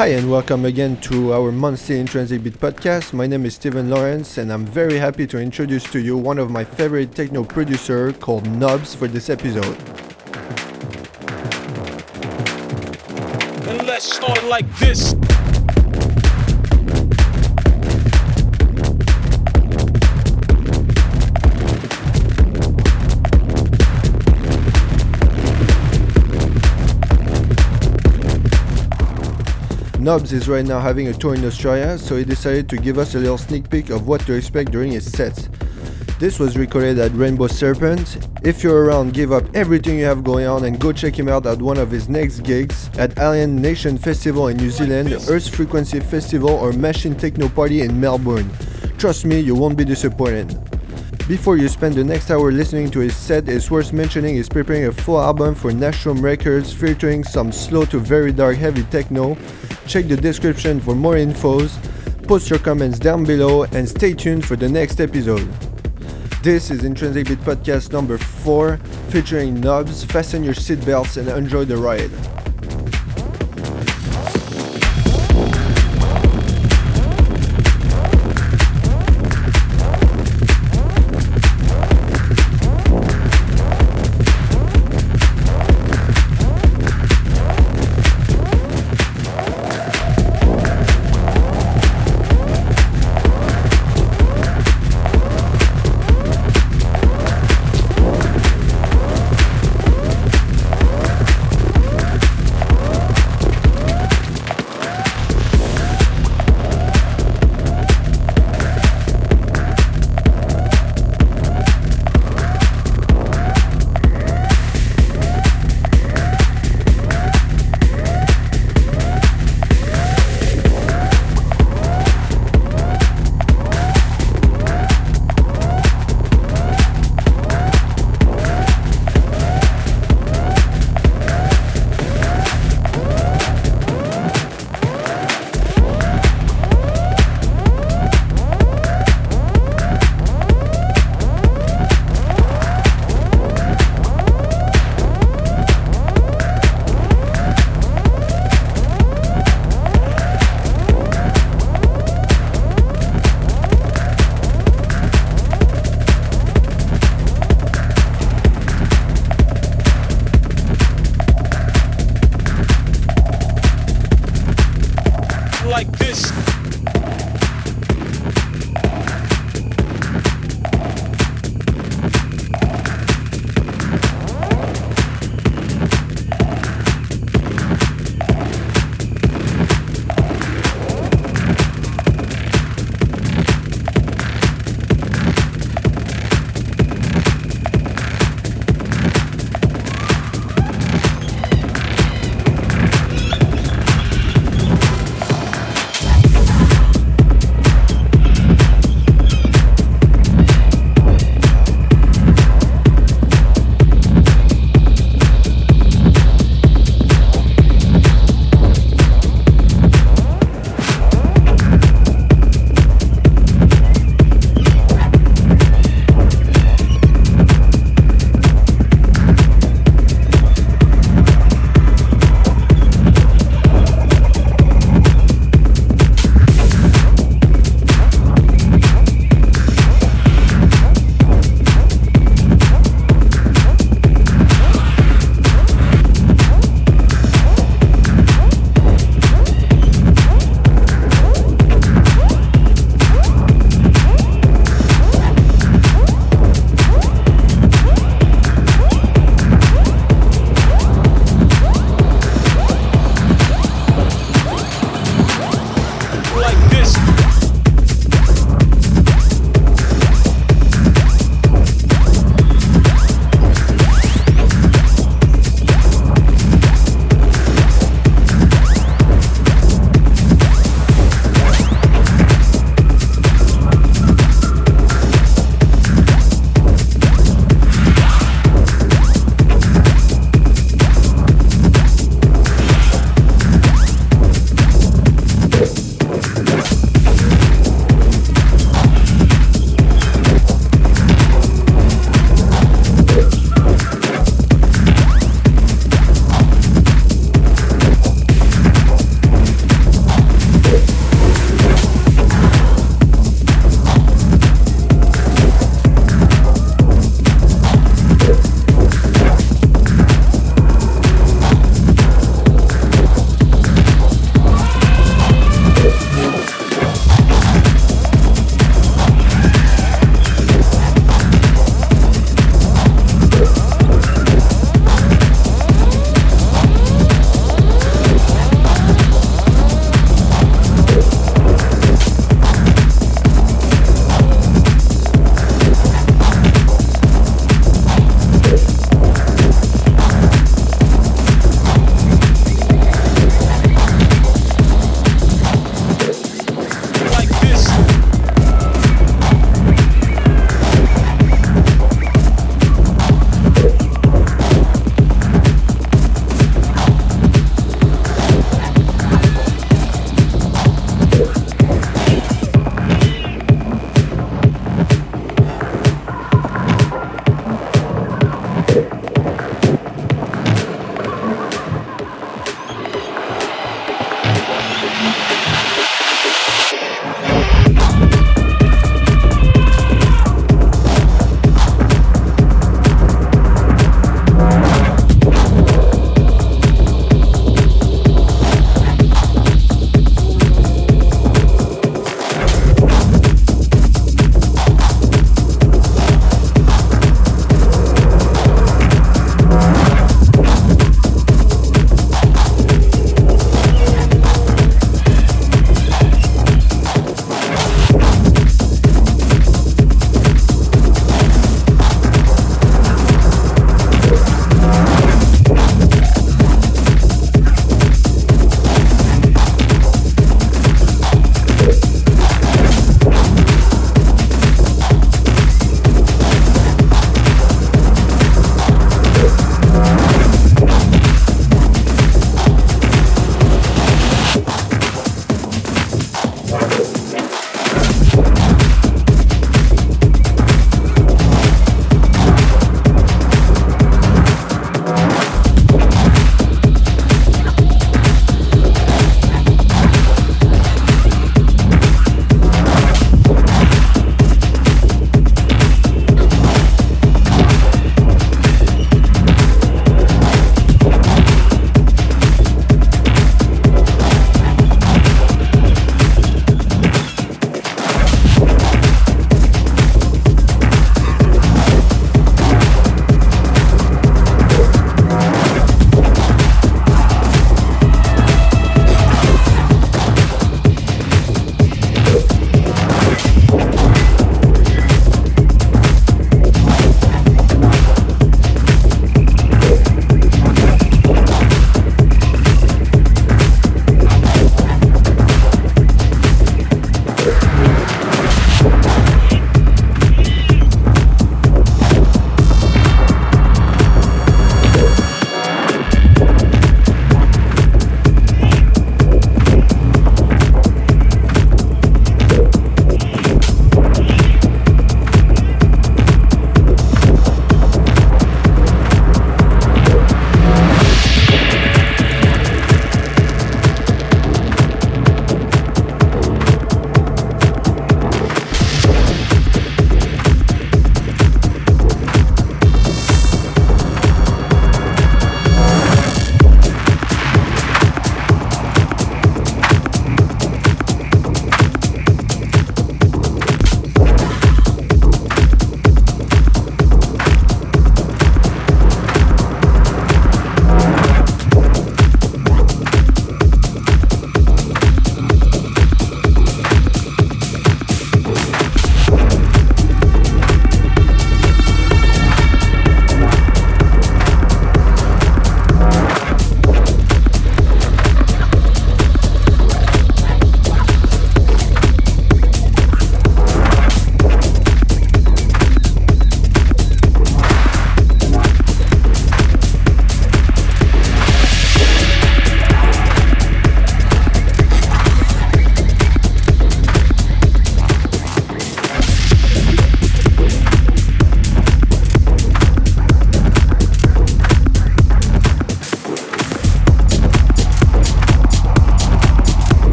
Hi, and welcome again to our monthly Intransikbeats podcast. My name is Steven Lorenz, and I'm very happy to introduce to you one of my favorite techno producer called Knobs for this episode. And let's start like this. Knobs is right now having a tour in Australia, so he decided to give us a little sneak peek of what to expect during his sets. This was recorded at Rainbow Serpent. If you're around, give up everything you have going on and go check him out at one of his next gigs at Alien Nation Festival in New Zealand, Earth Frequency Festival, or Machine Techno Party in Melbourne. Trust me, you won't be disappointed. Before you spend the next hour listening to his set, it's worth mentioning he's preparing a full album for Nachtstrom Records featuring some slow to very dark heavy techno Check the description for more infos, post your comments down below, and stay tuned for the next episode. This is Intransikbeats Podcast number 4 featuring Knobs. Fasten your seatbelts and enjoy the ride.